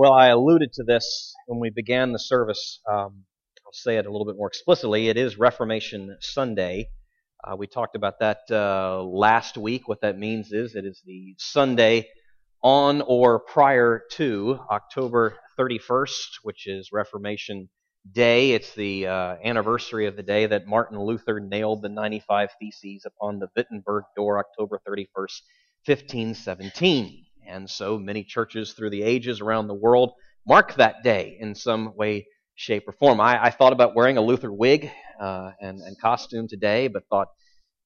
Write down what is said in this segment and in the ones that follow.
Well, I alluded to this when we began the service. Um, I'll say it a little bit more explicitly. It is Reformation Sunday. Uh, we talked about that uh, last week. What that means is it is the Sunday on or prior to October 31st, which is Reformation Day. It's the uh, anniversary of the day that Martin Luther nailed the 95 Theses upon the Wittenberg door, October 31st, 1517. And so many churches through the ages around the world mark that day in some way, shape, or form. I, I thought about wearing a Luther wig uh, and, and, costume today, but thought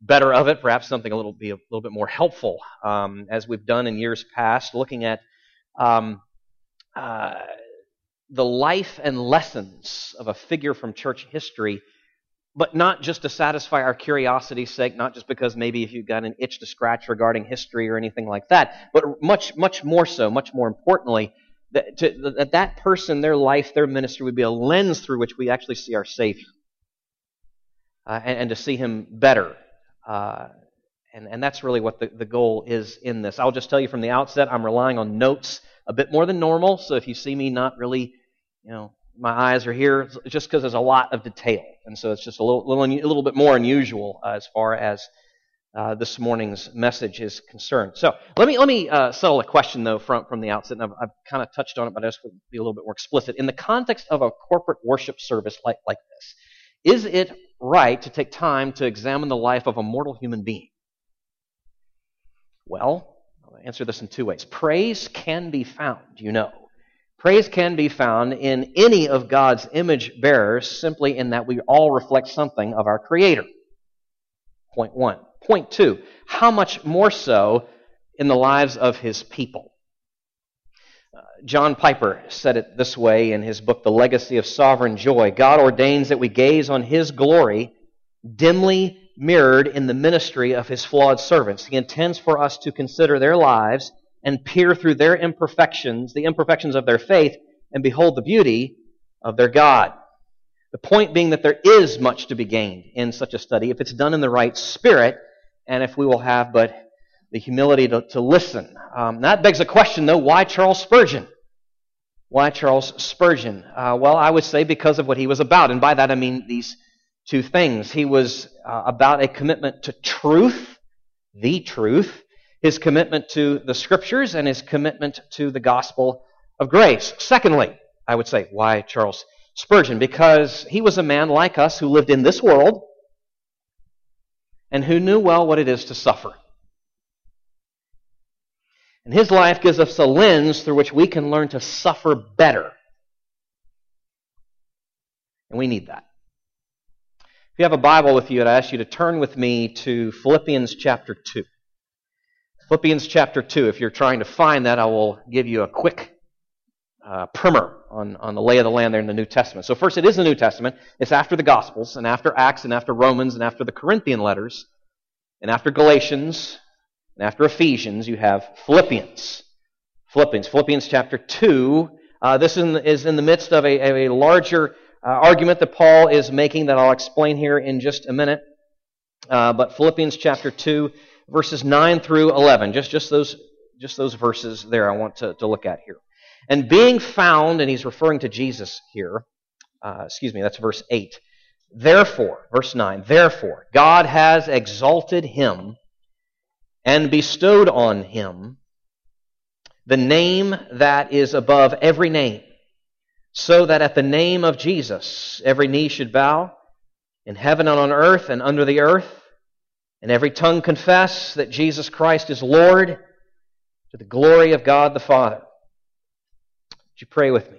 better of it, perhaps something a little be a little bit more helpful, um, as we've done in years past, looking at um, uh, the life and lessons of a figure from church history but not just to satisfy our curiosity's sake, not just because maybe if you've got an itch to scratch regarding history or anything like that, but much, much more so, much more importantly, that, to, that that person, their life, their ministry would be a lens through which we actually see our Savior. Uh, and, and, to see Him better. Uh, and, and that's really what the, the goal is in this. I'll just tell you from the outset, I'm relying on notes a bit more than normal, so if you see me not really, you know, my eyes are here just because there's a lot of detail. And so it's just a little, little, a little bit more unusual uh, as far as uh, this morning's message is concerned. So let me, let me uh, settle a question, though, from, from the outset. And I've, I've kind of touched on it, but I just want to be a little bit more explicit. In the context of a corporate worship service like, like this, is it right to take time to examine the life of a mortal human being? Well, I'll answer this in two ways. Praise can be found, you know Praise can be found in any of God's image bearers simply in that we all reflect something of our Creator. Point one. Point two. How much more so in the lives of His people? Uh, John Piper said it this way in his book, The Legacy of Sovereign Joy. God ordains that we gaze on His glory dimly mirrored in the ministry of His flawed servants. He intends for us to consider their lives and peer through their imperfections, the imperfections of their faith, and behold the beauty of their God. The point being that there is much to be gained in such a study if it's done in the right spirit and if we will have but the humility to, to listen. Um, that begs a question, though why Charles Spurgeon? Why Charles Spurgeon? Uh, well, I would say because of what he was about. And by that I mean these two things. He was uh, about a commitment to truth, the truth, his commitment to the scriptures and his commitment to the gospel of grace. Secondly, I would say, why Charles Spurgeon? Because he was a man like us who lived in this world and who knew well what it is to suffer. And his life gives us a lens through which we can learn to suffer better. And we need that. If you have a Bible with you, I'd ask you to turn with me to Philippians chapter 2. Philippians chapter 2. If you're trying to find that, I will give you a quick uh, primer on, on the lay of the land there in the New Testament. So, first, it is the New Testament. It's after the Gospels, and after Acts, and after Romans, and after the Corinthian letters, and after Galatians, and after Ephesians, you have Philippians. Philippians. Philippians chapter 2. Uh, this is in the midst of a, a larger uh, argument that Paul is making that I'll explain here in just a minute. Uh, but Philippians chapter 2 verses 9 through 11. Just, just, those, just those verses there I want to, to look at here. And being found, and he's referring to Jesus here, uh, excuse me, that's verse 8. Therefore, verse 9, therefore, God has exalted him and bestowed on him the name that is above every name, so that at the name of Jesus every knee should bow in heaven and on earth and under the earth and every tongue confess that Jesus Christ is Lord to the glory of God the Father. Would you pray with me?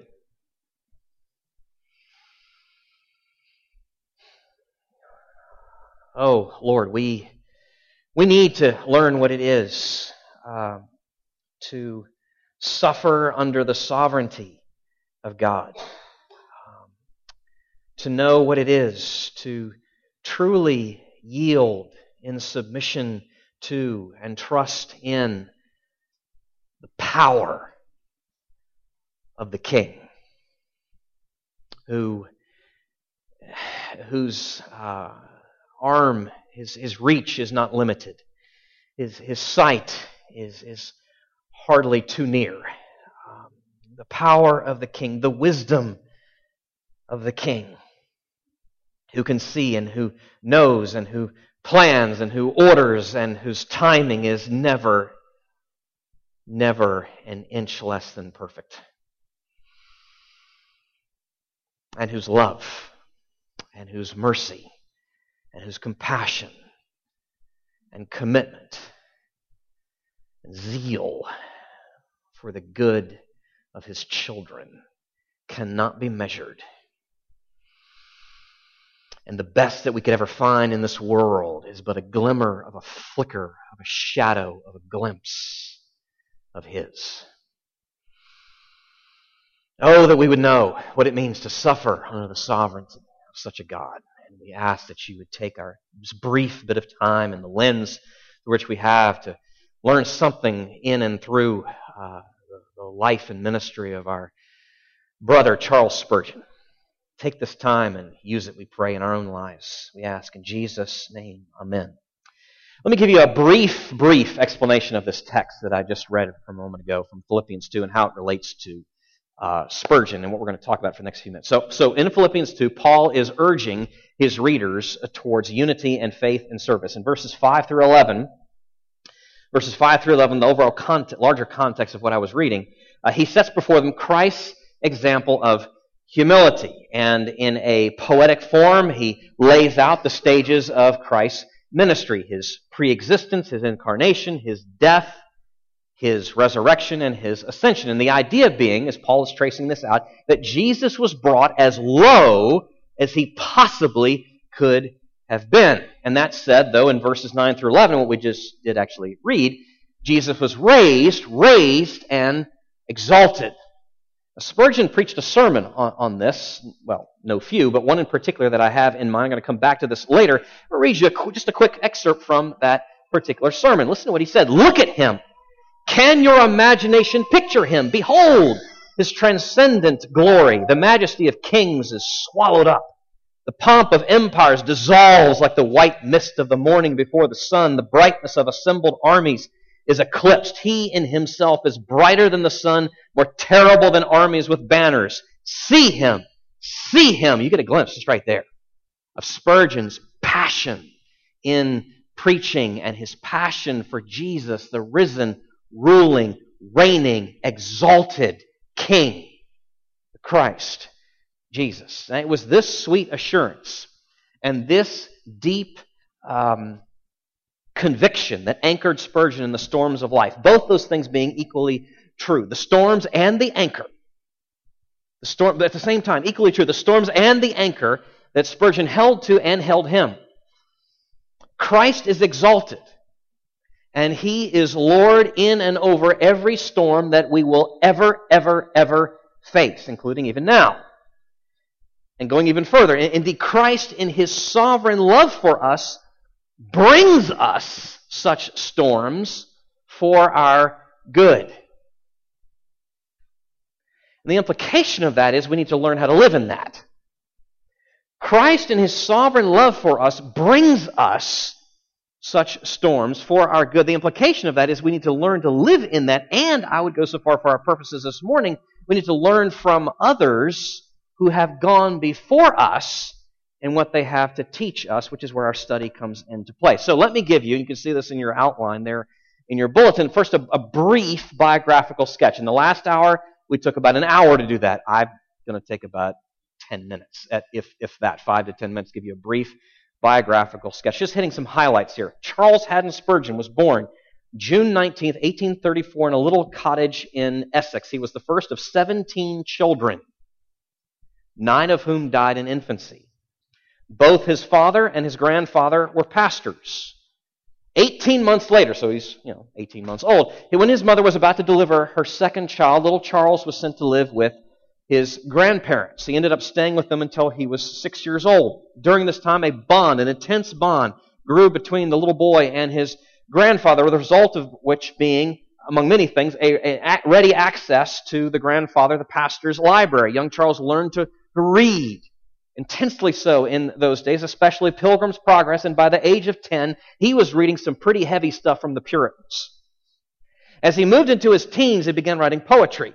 Oh, Lord, we, we need to learn what it is uh, to suffer under the sovereignty of God, um, to know what it is to truly yield in submission to and trust in the power of the King, who whose uh, arm, his, his reach is not limited. His, his sight is, is hardly too near. Um, the power of the king, the wisdom of the king, who can see and who knows and who plans and who orders and whose timing is never, never an inch less than perfect. And whose love and whose mercy and whose compassion and commitment and zeal for the good of his children cannot be measured. And the best that we could ever find in this world is but a glimmer of a flicker, of a shadow, of a glimpse of His. Oh, that we would know what it means to suffer under the sovereignty of such a God. And we ask that you would take our brief bit of time and the lens through which we have to learn something in and through uh, the, the life and ministry of our brother Charles Spurgeon. Take this time and use it, we pray, in our own lives. We ask in Jesus' name. Amen. Let me give you a brief, brief explanation of this text that I just read a moment ago from Philippians 2 and how it relates to uh, Spurgeon and what we're going to talk about for the next few minutes. So, so in Philippians 2, Paul is urging his readers towards unity and faith and service. In verses 5 through 11, verses 5 through 11, the overall context, larger context of what I was reading, uh, he sets before them Christ's example of humility. And in a poetic form, he lays out the stages of Christ's ministry his preexistence, his incarnation, his death, his resurrection, and his ascension. And the idea being, as Paul is tracing this out, that Jesus was brought as low as he possibly could have been. And that said, though, in verses 9 through 11, what we just did actually read, Jesus was raised, raised, and exalted. Spurgeon preached a sermon on, on, this. Well, no few, but one in particular that I have in mind. I'm going to come back to this later. I'll read you a, just a quick excerpt from that particular sermon. Listen to what he said. Look at him. Can your imagination picture him? Behold, his transcendent glory. The majesty of kings is swallowed up. The pomp of empires dissolves like the white mist of the morning before the sun. The brightness of assembled armies is eclipsed. He in himself is brighter than the sun, more terrible than armies with banners. See him. See him. You get a glimpse just right there of Spurgeon's passion in preaching and his passion for Jesus, the risen, ruling, reigning, exalted King, Christ. Jesus. And it was this sweet assurance and this deep um, conviction that anchored Spurgeon in the storms of life. Both those things being equally true. The storms and the anchor. The storm, at the same time, equally true. The storms and the anchor that Spurgeon held to and held him. Christ is exalted. And he is Lord in and over every storm that we will ever, ever, ever face, including even now. And going even further, indeed, Christ, in his sovereign love for us, brings us such storms for our good. And the implication of that is we need to learn how to live in that. Christ, in his sovereign love for us, brings us such storms for our good. The implication of that is we need to learn to live in that, and I would go so far for our purposes this morning, we need to learn from others who have gone before us and what they have to teach us, which is where our study comes into play. So let me give you, you can see this in your outline there in your bulletin, first a, a brief biographical sketch. In the last hour, we took about an hour to do that. I'm going to take about 10 minutes, at, if, if that, 5 to 10 minutes, give you a brief biographical sketch. Just hitting some highlights here. Charles Haddon Spurgeon was born June 19th, 1834, in a little cottage in Essex. He was the first of 17 children nine of whom died in infancy. Both his father and his grandfather were pastors. 18 months later, so he's, you know, 18 months old, when his mother was about to deliver her second child, little Charles was sent to live with his grandparents. He ended up staying with them until he was six years old. During this time, a bond, an intense bond, grew between the little boy and his grandfather, the result of which being among many things, a, a, ready access to the grandfather, the pastor's library. Young Charles learned to read, intensely so in those days, especially Pilgrim's Progress, and by the age of 10, he was reading some pretty heavy stuff from the Puritans. As he moved into his teens, he began writing poetry.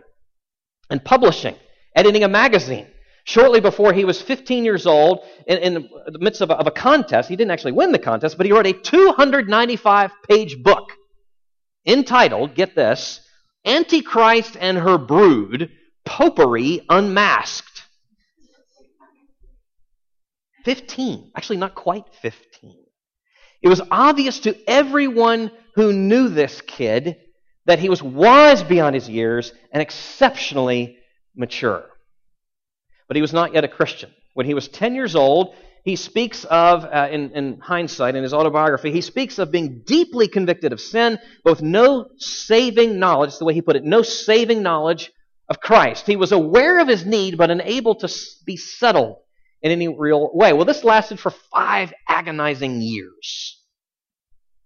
and publishing, editing a magazine. Shortly before he was 15 years old, in, in the midst of a, of a contest, he didn't actually win the contest, but he wrote a 295 page book entitled, get this, Antichrist and Her Brood Popery Unmasked. 15. Actually, not quite 15. It was obvious to everyone who knew this kid that he was wise beyond his years and exceptionally mature. But he was not yet a Christian. When he was 10 years old, he speaks of, uh, in, in hindsight, in his autobiography, he speaks of being deeply convicted of sin, both no saving knowledge, the way he put it, no saving knowledge of Christ. He was aware of his need, but unable to be settled in any real way. Well, this lasted for five agonizing years.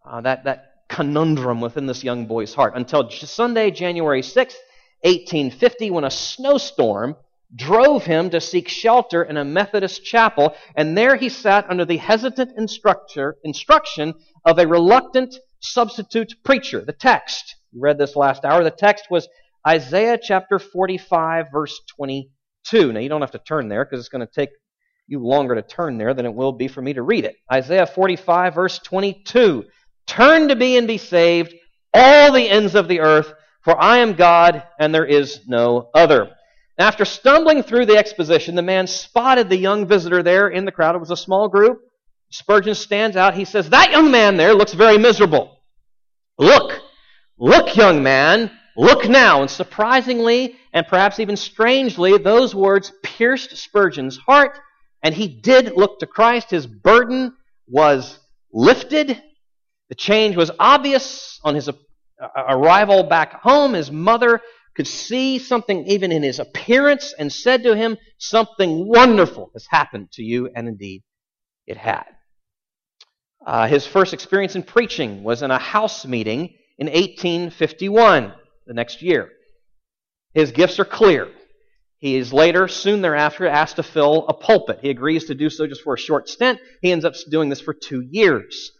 Uh, that, that conundrum within this young boy's heart until Sunday, January 6th, 1850, when a snowstorm drove him to seek shelter in a Methodist chapel, and there he sat under the hesitant instruction of a reluctant substitute preacher. The text, we read this last hour, the text was Isaiah chapter 45, verse 22. Now, you don't have to turn there because it's going to take you longer to turn there than it will be for me to read it. Isaiah 45, verse 22. Turn to me and be saved, all the ends of the earth, for I am God and there is no other. After stumbling through the exposition, the man spotted the young visitor there in the crowd. It was a small group. Spurgeon stands out. He says, That young man there looks very miserable. Look, look, young man, look now. And surprisingly, and perhaps even strangely, those words pierced Spurgeon's heart, and he did look to Christ. His burden was lifted. The change was obvious on his arrival back home. His mother could see something even in his appearance and said to him, Something wonderful has happened to you, and indeed it had. Uh, his first experience in preaching was in a house meeting in 1851, the next year. His gifts are clear. He is later, soon thereafter, asked to fill a pulpit. He agrees to do so just for a short stint. He ends up doing this for two years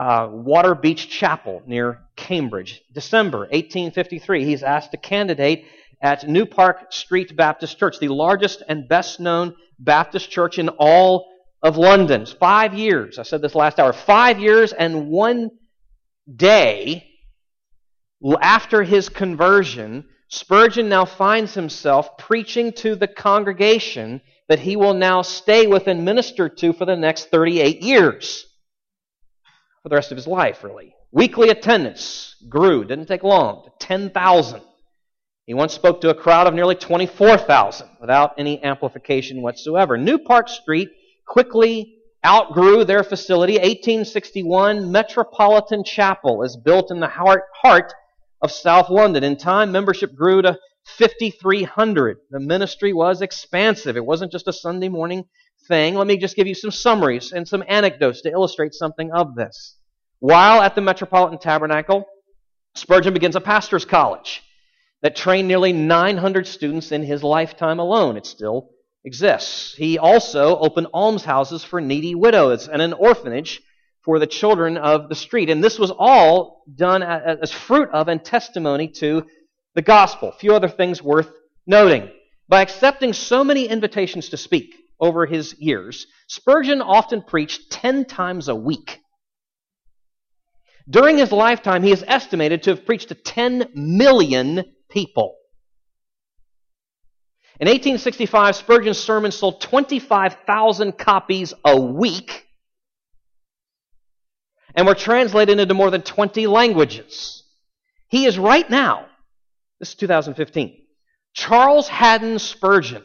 uh, Waterbeach Chapel near Cambridge. December 1853, he's asked to candidate at New Park Street Baptist Church, the largest and best known Baptist church in all of London. Five years, I said this last hour, five years and one day after his conversion, Spurgeon now finds himself preaching to the congregation that he will now stay with and minister to for the next 38 years for the rest of his life, really. Weekly attendance grew, didn't take long, to 10,000. He once spoke to a crowd of nearly 24,000 without any amplification whatsoever. New Park Street quickly outgrew their facility. 1861, Metropolitan Chapel is built in the heart, heart of South London. In time, membership grew to 5,300. The ministry was expansive. It wasn't just a Sunday morning thing, let me just give you some summaries and some anecdotes to illustrate something of this. While at the Metropolitan Tabernacle, Spurgeon begins a pastor's college that trained nearly 900 students in his lifetime alone. It still exists. He also opened almshouses for needy widows and an orphanage for the children of the street. And this was all done as fruit of and testimony to the gospel. A few other things worth noting. By accepting so many invitations to speak, over his years, Spurgeon often preached 10 times a week. During his lifetime, he is estimated to have preached to 10 million people. In 1865, Spurgeon's sermons sold 25,000 copies a week and were translated into more than 20 languages. He is right now, this is 2015, Charles Haddon Spurgeon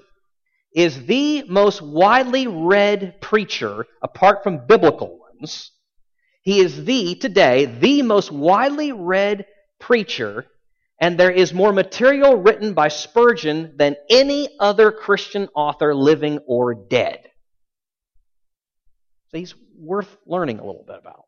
is the most widely read preacher, apart from biblical ones. He is the, today, the most widely read preacher, and there is more material written by Spurgeon than any other Christian author living or dead. So he's worth learning a little bit about.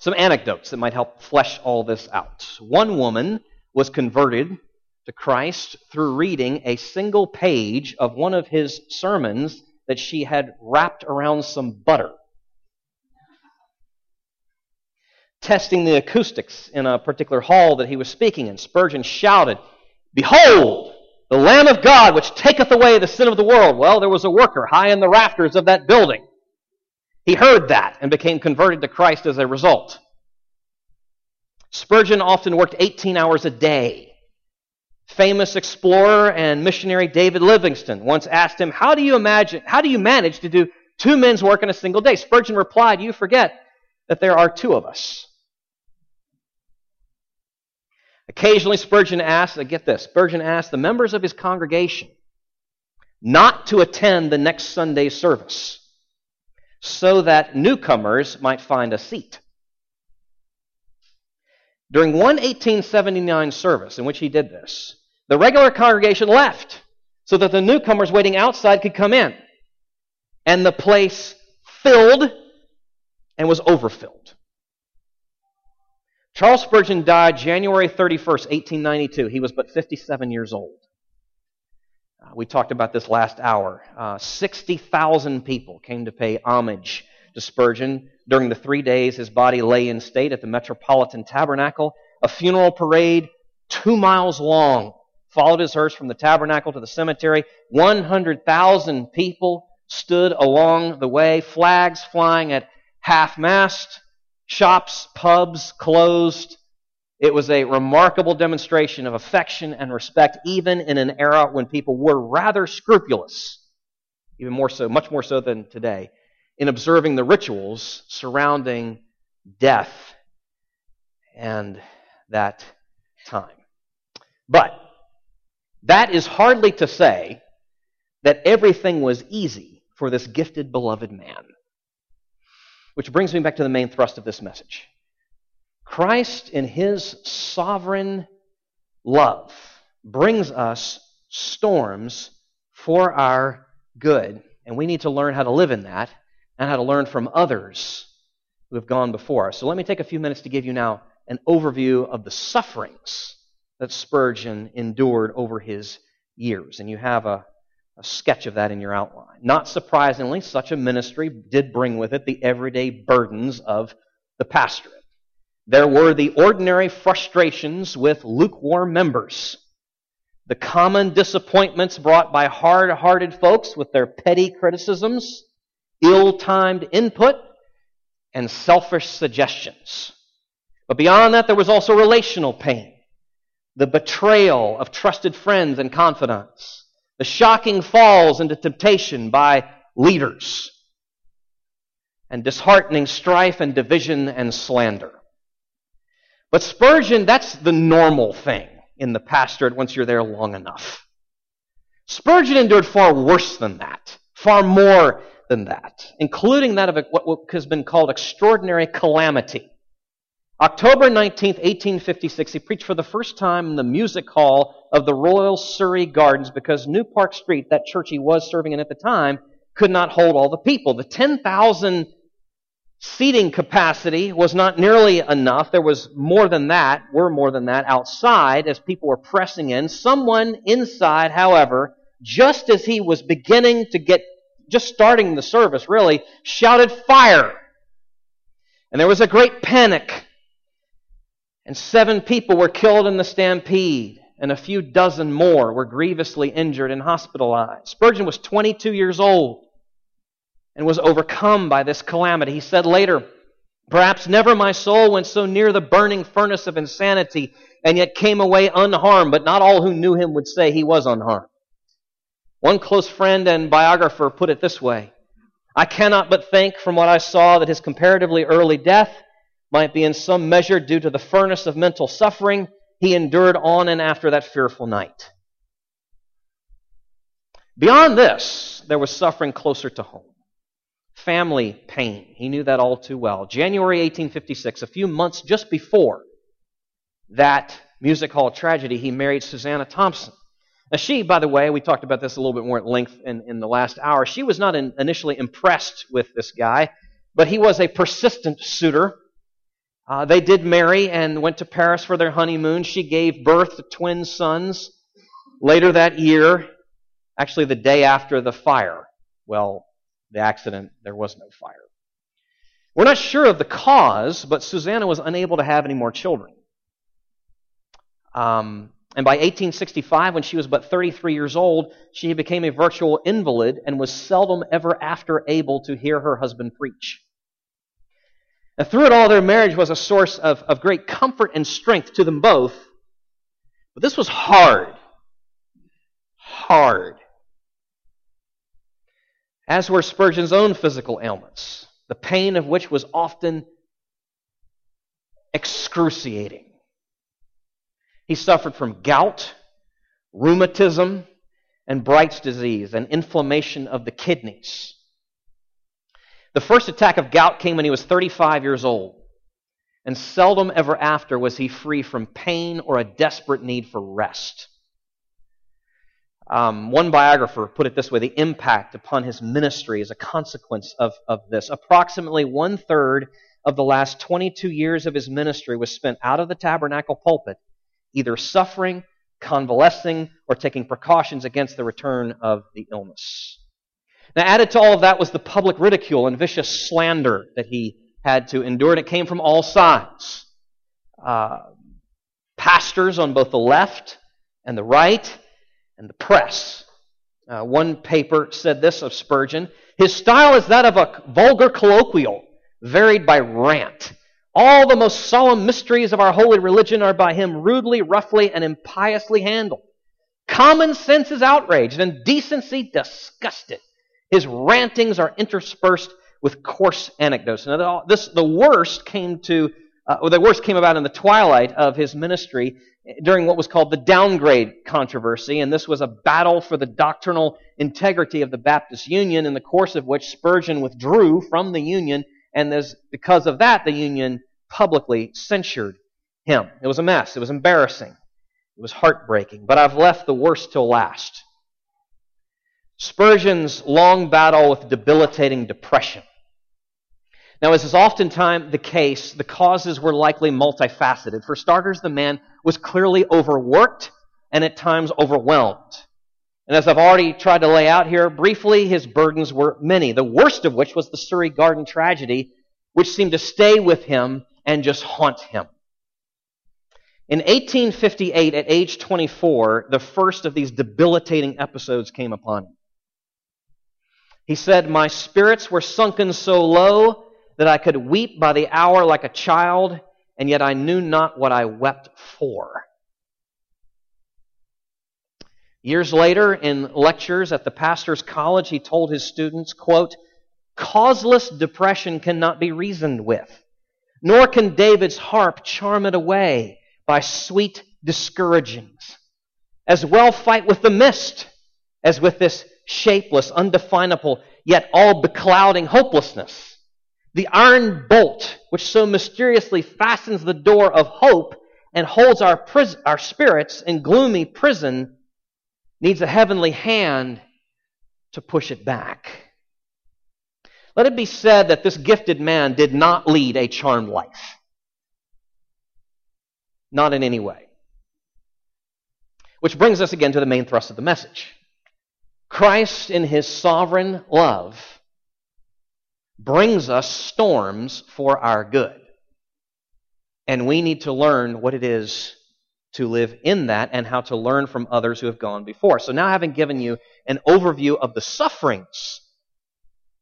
Some anecdotes that might help flesh all this out. One woman was converted to Christ through reading a single page of one of his sermons that she had wrapped around some butter. Testing the acoustics in a particular hall that he was speaking in, Spurgeon shouted, Behold, the Lamb of God, which taketh away the sin of the world. Well, there was a worker high in the rafters of that building. He heard that and became converted to Christ as a result. Spurgeon often worked 18 hours a day. Famous explorer and missionary David Livingstone once asked him, How do you imagine, how do you manage to do two men's work in a single day? Spurgeon replied, You forget that there are two of us. Occasionally, Spurgeon asked, uh, get this, Spurgeon asked the members of his congregation not to attend the next Sunday's service so that newcomers might find a seat. During one 1879 service in which he did this, the regular congregation left so that the newcomers waiting outside could come in. And the place filled and was overfilled. Charles Spurgeon died January 31st, 1892. He was but 57 years old. Uh, we talked about this last hour. Uh, 60,000 people came to pay homage to Spurgeon during the three days his body lay in state at the Metropolitan Tabernacle. A funeral parade two miles long followed his hearse from the tabernacle to the cemetery. 100,000 people stood along the way, flags flying at half mast, shops, pubs closed. It was a remarkable demonstration of affection and respect, even in an era when people were rather scrupulous, even more so, much more so than today, in observing the rituals surrounding death and that time. But that is hardly to say that everything was easy for this gifted, beloved man. Which brings me back to the main thrust of this message. Christ, in his sovereign love, brings us storms for our good. And we need to learn how to live in that and how to learn from others who have gone before us. So let me take a few minutes to give you now an overview of the sufferings that Spurgeon endured over his years. And you have a, a sketch of that in your outline. Not surprisingly, such a ministry did bring with it the everyday burdens of the pastorate. There were the ordinary frustrations with lukewarm members, the common disappointments brought by hard hearted folks with their petty criticisms, ill timed input, and selfish suggestions. But beyond that, there was also relational pain, the betrayal of trusted friends and confidants, the shocking falls into temptation by leaders, and disheartening strife and division and slander. But Spurgeon, that's the normal thing in the pastorate once you're there long enough. Spurgeon endured far worse than that, far more than that, including that of what has been called extraordinary calamity. October 19, 1856, he preached for the first time in the music hall of the Royal Surrey Gardens because New Park Street, that church he was serving in at the time, could not hold all the people. The 10,000 seating capacity was not nearly enough. There was more than that, were more than that outside as people were pressing in. Someone inside, however, just as he was beginning to get just starting the service, really, shouted fire. And there was a great panic. And seven people were killed in the stampede, and a few dozen more were grievously injured and hospitalized. Spurgeon was 22 years old and was overcome by this calamity. He said later, Perhaps never my soul went so near the burning furnace of insanity and yet came away unharmed, but not all who knew him would say he was unharmed. One close friend and biographer put it this way I cannot but think from what I saw that his comparatively early death might be in some measure due to the furnace of mental suffering he endured on and after that fearful night. Beyond this, there was suffering closer to home. Family pain. He knew that all too well. January 1856, a few months just before that music hall tragedy, he married Susanna Thompson. Now, she, by the way, we talked about this a little bit more at length in, in the last hour. She was not in, initially impressed with this guy, but he was a persistent suitor. Uh, they did marry and went to Paris for their honeymoon. She gave birth to twin sons later that year, actually the day after the fire. Well, the accident, there was no fire. We're not sure of the cause, but Susanna was unable to have any more children. Um, And by 1865, when she was but 33 years old, she became a virtual invalid and was seldom ever after able to hear her husband preach. And through it all, their marriage was a source of, of great comfort and strength to them both. But this was hard. Hard. As were Spurgeon's own physical ailments, the pain of which was often excruciating. He suffered from gout, rheumatism, and Bright's disease, and inflammation of the kidneys. The first attack of gout came when he was 35 years old, and seldom ever after was he free from pain or a desperate need for rest. Um, one biographer put it this way the impact upon his ministry as a consequence of, of this. Approximately one third of the last 22 years of his ministry was spent out of the tabernacle pulpit either suffering, convalescing, or taking precautions against the return of the illness. Now, added to all of that was the public ridicule and vicious slander that he had to endure, and it came from all sides. Uh, pastors on both the left and the right, and the press. Uh, one paper said this of Spurgeon His style is that of a vulgar colloquial, varied by rant. All the most solemn mysteries of our holy religion are by him rudely, roughly, and impiously handled. Common sense is outraged and decency disgusted. His rantings are interspersed with coarse anecdotes. Now, this the worst came to, uh, the worst came about in the twilight of his ministry during what was called the downgrade controversy, and this was a battle for the doctrinal integrity of the Baptist Union, in the course of which Spurgeon withdrew from the Union and because of that, the union publicly censured him. It was a mess. It was embarrassing. It was heartbreaking. But I've left the worst till last. Spurgeon's long battle with debilitating depression. Now, as is oftentimes the case, the causes were likely multifaceted. For starters, the man was clearly overworked and at times overwhelmed. And as I've already tried to lay out here briefly, his burdens were many, the worst of which was the Surrey Garden tragedy, which seemed to stay with him and just haunt him. In 1858, at age 24, the first of these debilitating episodes came upon him. He said, My spirits were sunken so low that I could weep by the hour like a child, and yet I knew not what I wept for. Years later, in lectures at the pastor's college, he told his students, quote, Causeless depression cannot be reasoned with, nor can David's harp charm it away by sweet discouragings. As well fight with the mist as with this shapeless, undefinable, yet all beclouding hopelessness. The iron bolt, which so mysteriously fastens the door of hope and holds our, pris- our spirits in gloomy prison, needs a heavenly hand to push it back. Let it be said that this gifted man did not lead a charmed life. Not in any way. Which brings us again to the main thrust of the message. Christ, in his sovereign love, brings us storms for our good. And we need to learn what it is to live in that and how to learn from others who have gone before. So now having given you an overview of the sufferings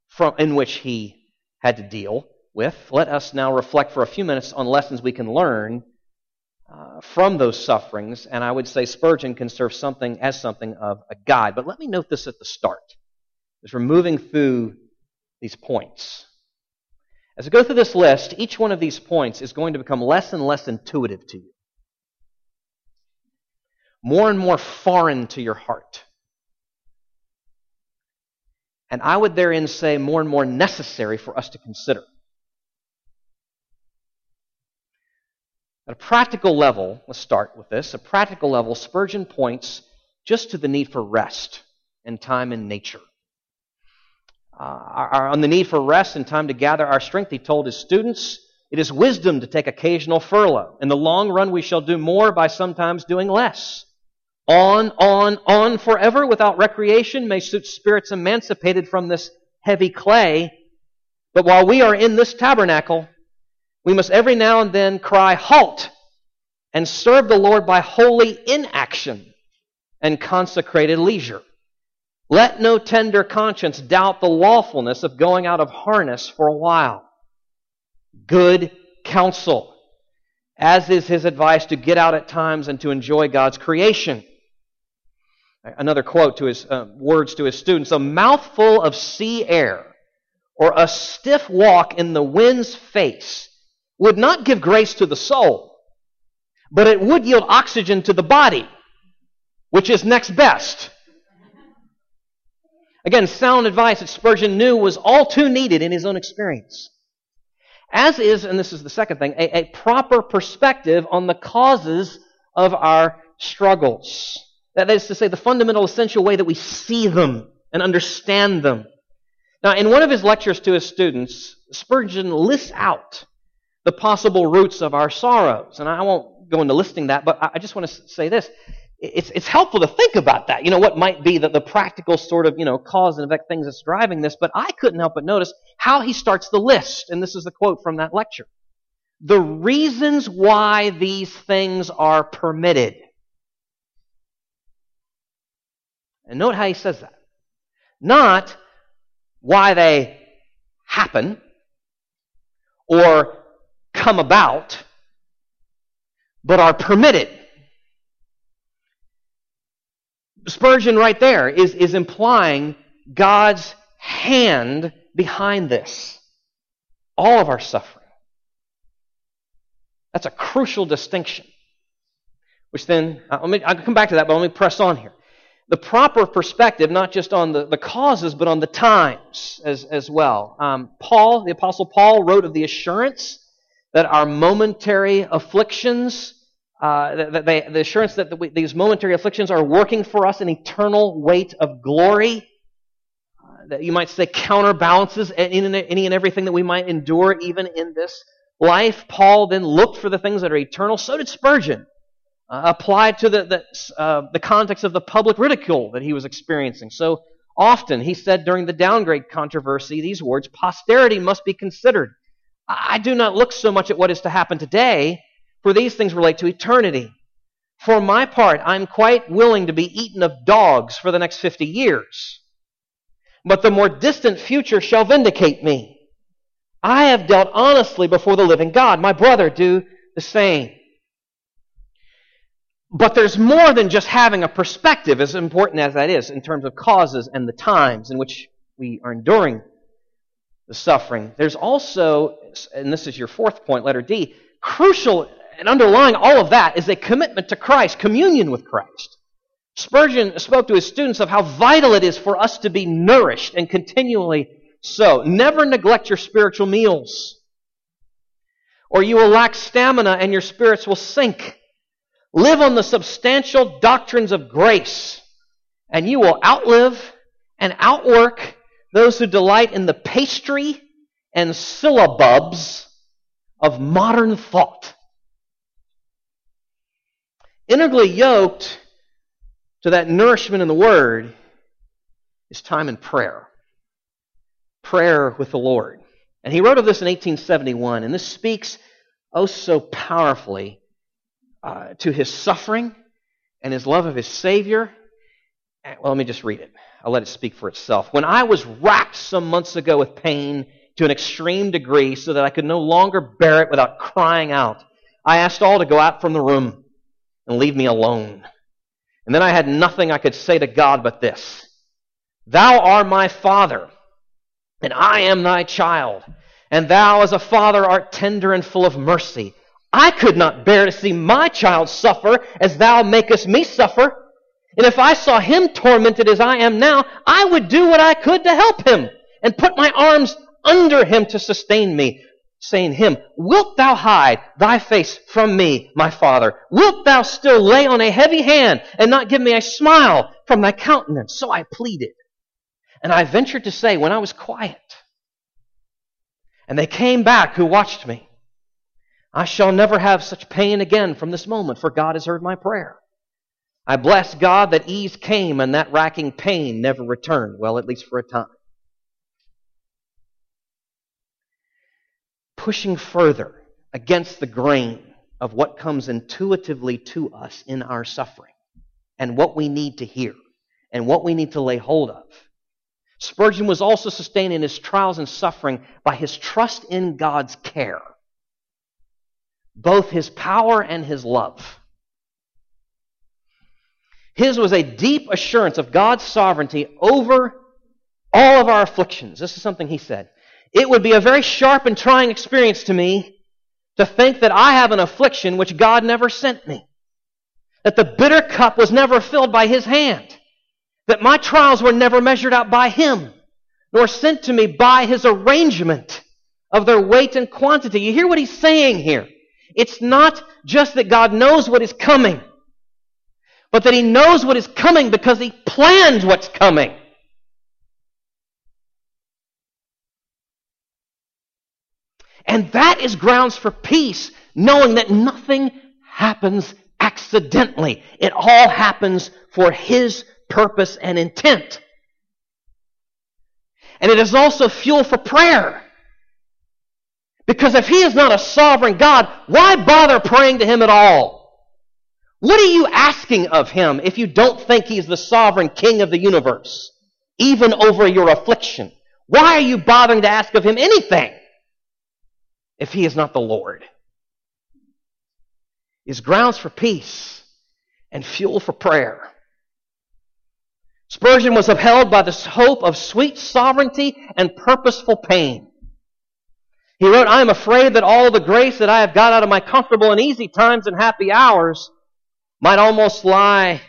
from, in which he had to deal with, let us now reflect for a few minutes on lessons we can learn uh, from those sufferings. And I would say Spurgeon can serve something as something of a guide. But let me note this at the start as we're moving through these points. As I go through this list, each one of these points is going to become less and less intuitive to you more and more foreign to your heart. And I would therein say more and more necessary for us to consider. At a practical level, let's start with this. A practical level, Spurgeon points just to the need for rest and time in nature. Uh, on the need for rest and time to gather our strength, he told his students, it is wisdom to take occasional furlough. In the long run, we shall do more by sometimes doing less. On, on, on forever without recreation may suit spirits emancipated from this heavy clay. But while we are in this tabernacle, we must every now and then cry, Halt! and serve the Lord by holy inaction and consecrated leisure. Let no tender conscience doubt the lawfulness of going out of harness for a while. Good counsel, as is his advice to get out at times and to enjoy God's creation. Another quote to his uh, words to his students a mouthful of sea air or a stiff walk in the wind's face would not give grace to the soul, but it would yield oxygen to the body, which is next best. Again, sound advice that Spurgeon knew was all too needed in his own experience. As is, and this is the second thing, a, a proper perspective on the causes of our struggles. That is to say, the fundamental, essential way that we see them and understand them. Now, in one of his lectures to his students, Spurgeon lists out the possible roots of our sorrows. And I won't go into listing that, but I just want to say this. It's, it's helpful to think about that. You know, what might be the, the practical sort of, you know, cause and effect things that's driving this, but I couldn't help but notice how he starts the list. And this is the quote from that lecture. The reasons why these things are permitted. And note how he says that. Not why they happen or come about, but are permitted. Spurgeon, right there, is, is implying God's hand behind this. All of our suffering. That's a crucial distinction. Which then, uh, me, I'll come back to that, but let me press on here the proper perspective, not just on the, the causes, but on the times as, as well. Um, Paul, the Apostle Paul, wrote of the assurance that our momentary afflictions, uh, that they, the assurance that the, these momentary afflictions are working for us an eternal weight of glory. Uh, that you might say counterbalances any and everything that we might endure even in this life. Paul then looked for the things that are eternal. So did Spurgeon uh, applied to the, the, uh, the context of the public ridicule that he was experiencing. So often, he said during the downgrade controversy these words posterity must be considered. I do not look so much at what is to happen today, for these things relate to eternity. For my part, I'm quite willing to be eaten of dogs for the next 50 years. But the more distant future shall vindicate me. I have dealt honestly before the living God. My brother, do the same. But there's more than just having a perspective, as important as that is, in terms of causes and the times in which we are enduring the suffering. There's also, and this is your fourth point, letter D, crucial and underlying all of that is a commitment to Christ, communion with Christ. Spurgeon spoke to his students of how vital it is for us to be nourished and continually so. Never neglect your spiritual meals, or you will lack stamina and your spirits will sink. Live on the substantial doctrines of grace, and you will outlive and outwork those who delight in the pastry and syllabubs of modern thought. Integrally yoked to that nourishment in the Word is time in prayer. Prayer with the Lord. And he wrote of this in 1871, and this speaks oh so powerfully uh, to his suffering and his love of his Savior. Well, let me just read it. I'll let it speak for itself. When I was racked some months ago with pain to an extreme degree so that I could no longer bear it without crying out, I asked all to go out from the room and leave me alone. And then I had nothing I could say to God but this Thou art my Father, and I am thy child. And thou, as a father, art tender and full of mercy. I could not bear to see my child suffer as thou makest me suffer. And if I saw him tormented as I am now, I would do what I could to help him and put my arms under him to sustain me, saying him, Wilt thou hide thy face from me, my father? Wilt thou still lay on a heavy hand and not give me a smile from thy countenance? So I pleaded. And I ventured to say when I was quiet, and they came back who watched me, I shall never have such pain again from this moment, for God has heard my prayer. I bless God that ease came and that racking pain never returned, well, at least for a time. Pushing further against the grain of what comes intuitively to us in our suffering and what we need to hear and what we need to lay hold of. Spurgeon was also sustained in his trials and suffering by his trust in God's care, both his power and his love. His was a deep assurance of God's sovereignty over all of our afflictions. This is something he said. It would be a very sharp and trying experience to me to think that I have an affliction which God never sent me. That the bitter cup was never filled by His hand. That my trials were never measured out by Him, nor sent to me by His arrangement of their weight and quantity. You hear what He's saying here? It's not just that God knows what is coming, but that He knows what is coming because He plans what's coming. And that is grounds for peace, knowing that nothing happens accidentally. It all happens for His purpose and intent. And it is also fuel for prayer. Because if He is not a sovereign God, why bother praying to Him at all? What are you asking of Him if you don't think He's the sovereign King of the universe, even over your affliction? Why are you bothering to ask of Him anything? If he is not the Lord. Is grounds for peace and fuel for prayer. Spurgeon was upheld by the hope of sweet sovereignty and purposeful pain. He wrote, I am afraid that all the grace that I have got out of my comfortable and easy times and happy hours might almost lie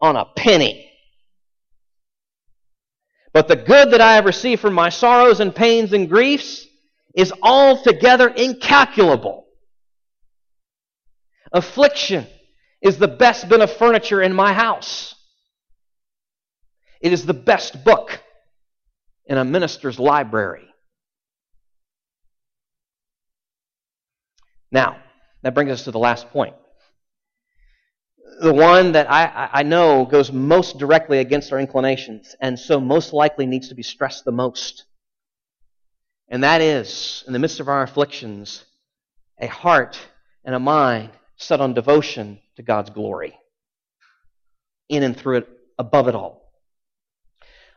on a penny. But the good that I have received from my sorrows and pains and griefs is altogether incalculable. Affliction is the best bit of furniture in my house. It is the best book in a minister's library. Now, that brings us to the last point. The one that I, I know goes most directly against our inclinations, and so most likely needs to be stressed the most. And that is, in the midst of our afflictions, a heart and a mind set on devotion to God's glory. In and through it, above it all.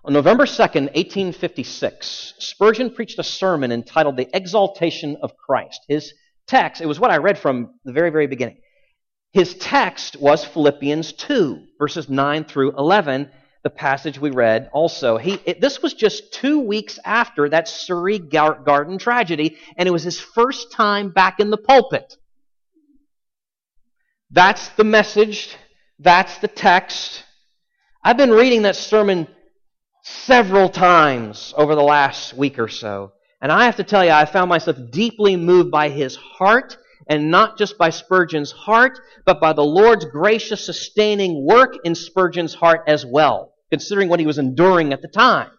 On November 2nd, 1856, Spurgeon preached a sermon entitled The Exaltation of Christ. His text, it was what I read from the very, very beginning. His text was Philippians 2, verses 9 through 11, the passage we read also. He, it, this was just two weeks after that Surrey Garden tragedy, and it was his first time back in the pulpit. That's the message. That's the text. I've been reading that sermon several times over the last week or so. And I have to tell you, I found myself deeply moved by his heart, and not just by Spurgeon's heart, but by the Lord's gracious, sustaining work in Spurgeon's heart as well considering what he was enduring at the time.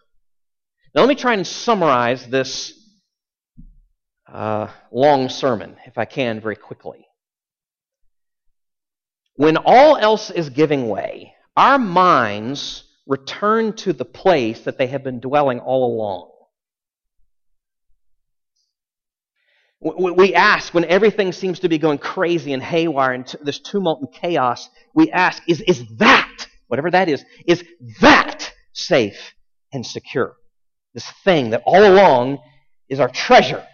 Now, let me try and summarize this uh, long sermon, if I can, very quickly. When all else is giving way, our minds return to the place that they have been dwelling all along. We ask when everything seems to be going crazy and haywire and there's tumult and chaos, we ask, is, is that whatever that is, is that safe and secure. This thing that all along is our treasure,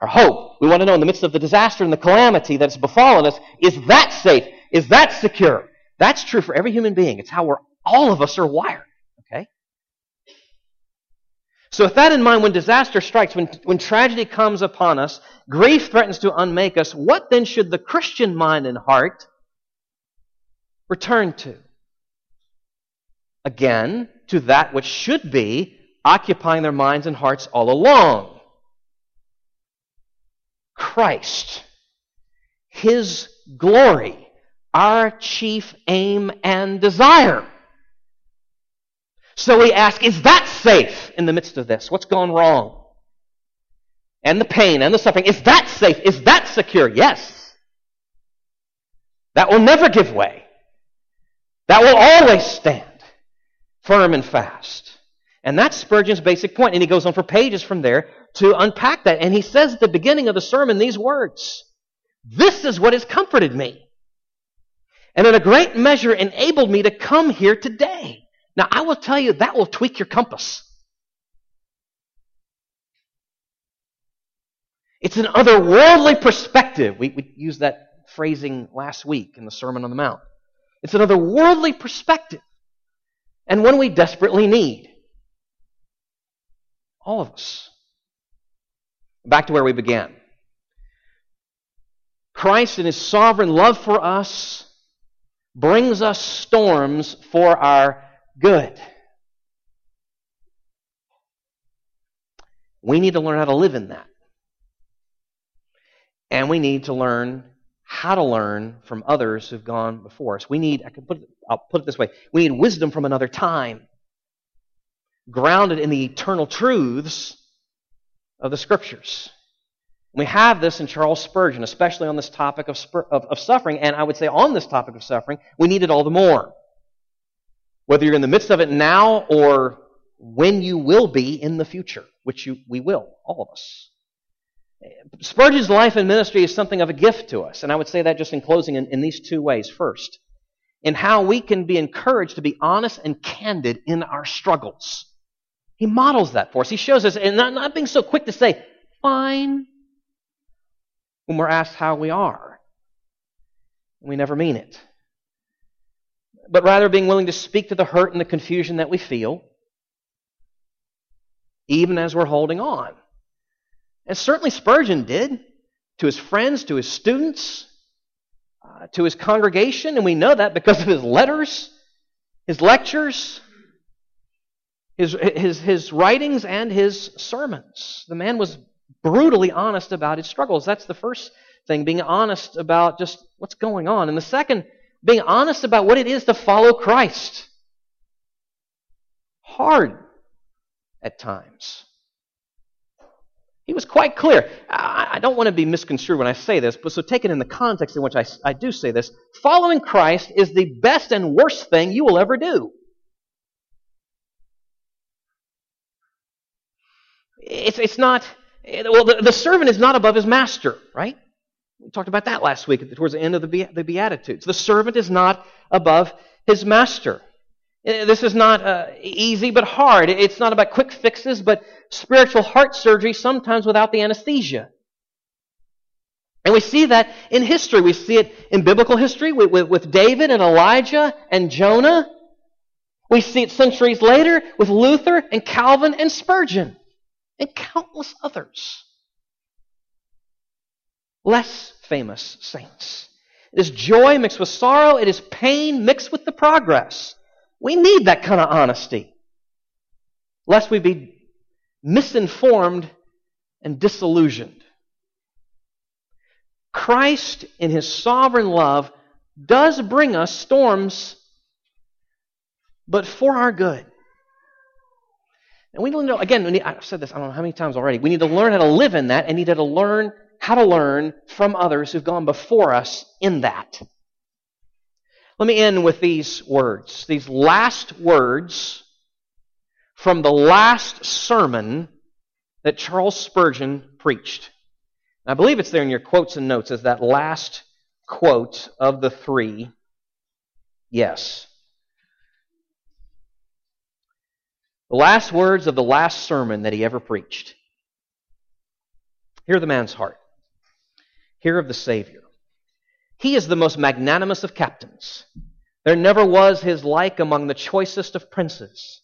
our hope. We want to know in the midst of the disaster and the calamity that's befallen us, is that safe? Is that secure? That's true for every human being. It's how we're, all of us are wired. Okay? So with that in mind, when disaster strikes, when, when tragedy comes upon us, grief threatens to unmake us, what then should the Christian mind and heart return to? Again to that which should be occupying their minds and hearts all along Christ, His glory, our chief aim and desire. So we ask, is that safe in the midst of this? What's gone wrong? And the pain and the suffering. Is that safe? Is that secure? Yes. That will never give way. That will always stand firm and fast. And that's Spurgeon's basic point. And he goes on for pages from there to unpack that. And he says at the beginning of the sermon these words This is what has comforted me. And in a great measure enabled me to come here today. Now, I will tell you, that will tweak your compass. It's an otherworldly perspective. We, we used that phrasing last week in the Sermon on the Mount. It's an otherworldly perspective, and one we desperately need. All of us. Back to where we began. Christ, in his sovereign love for us, brings us storms for our good. We need to learn how to live in that. And we need to learn how to learn from others who've gone before us. We need, I can put it, I'll put it this way, we need wisdom from another time, grounded in the eternal truths of the Scriptures. We have this in Charles Spurgeon, especially on this topic of, of, of suffering, and I would say on this topic of suffering, we need it all the more. Whether you're in the midst of it now or when you will be in the future, which you, we will, all of us. Spurgeon's life and ministry is something of a gift to us. And I would say that just in closing in, in, these two ways. First, in how we can be encouraged to be honest and candid in our struggles. He models that for us. He shows us, and not, not being so quick to say, fine, when we're asked how we are. We never mean it. But rather being willing to speak to the hurt and the confusion that we feel, even as we're holding on. And certainly Spurgeon did to his friends, to his students, uh, to his congregation, and we know that because of his letters, his lectures, his, his, his writings, and his sermons. The man was brutally honest about his struggles. That's the first thing, being honest about just what's going on. And the second, being honest about what it is to follow Christ. Hard at times. He was quite clear. I don't want to be misconstrued when I say this, but so take it in the context in which I, I do say this. Following Christ is the best and worst thing you will ever do. It's, it's not, well, the, the servant is not above his master, right? We talked about that last week towards the end of the, the Beatitudes. The servant is not above his master. Eh, this is not uh, easy but hard. It's not about quick fixes, but spiritual heart surgery, sometimes without the anesthesia. And we see that in history. We see it in biblical history with, with, with David and Elijah and Jonah. We see it centuries later with Luther and Calvin and Spurgeon and countless others. Less famous saints. It is joy mixed with sorrow. It is pain mixed with the progress. We need that kind of honesty. Lest we be misinformed and disillusioned. Christ, in his sovereign love, does bring us storms, but for our good. And we need to know, again, I've said this I don't know how many times already. We need to learn how to live in that and need to learn how to learn from others who've gone before us in that. Let me end with these words, these last words from the last sermon that Charles Spurgeon preached. I believe it's there in your quotes and notes as that last quote of the three. Yes. The last words of the last sermon that he ever preached. Hear the man's heart. Hear of the Savior. He is the most magnanimous of captains. There never was his like among the choicest of princes.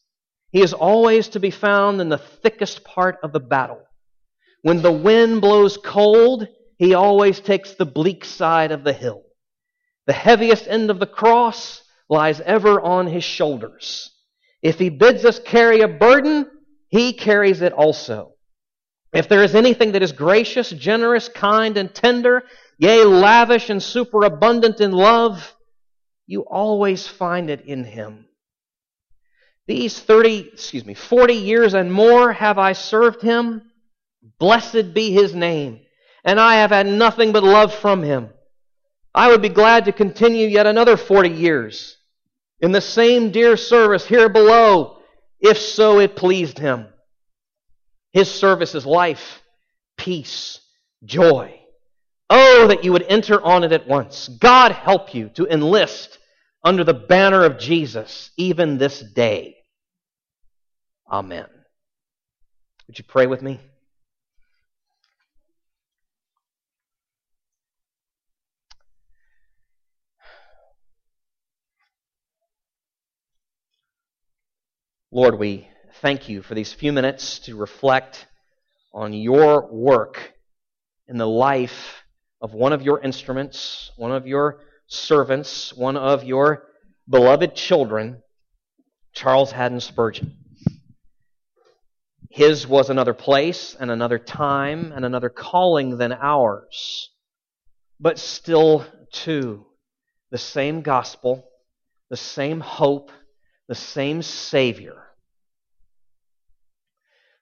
He is always to be found in the thickest part of the battle. When the wind blows cold, he always takes the bleak side of the hill. The heaviest end of the cross lies ever on his shoulders. If he bids us carry a burden, he carries it also. If there is anything that is gracious, generous, kind, and tender, yea, lavish and superabundant in love, you always find it in him. These 30, excuse me, 40 years and more have I served him. Blessed be his name. And I have had nothing but love from him. I would be glad to continue yet another 40 years in the same dear service here below, if so it pleased him. His service is life, peace, joy, Oh, that you would enter on it at once. God help you to enlist under the banner of Jesus even this day. Amen. Would you pray with me? Lord, we thank you for these few minutes to reflect on your work in the life of one of your instruments, one of your servants, one of your beloved children, Charles Haddon Spurgeon. His was another place and another time and another calling than ours, but still, too, the same gospel, the same hope, the same Savior,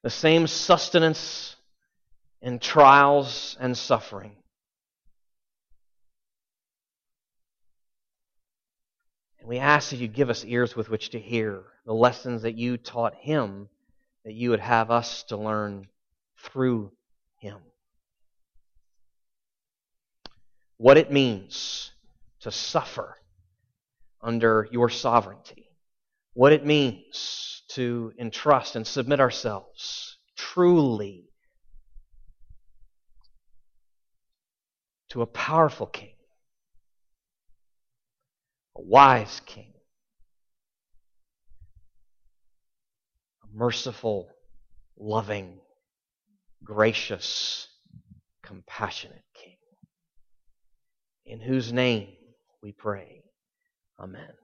the same sustenance in trials and suffering. And we ask that you give us ears with which to hear the lessons that you taught him, that you would have us to learn through him. What it means to suffer under your sovereignty. What it means to entrust and submit ourselves truly to a powerful king a wise king, merciful, loving, gracious, compassionate king, in whose name we pray. Amen.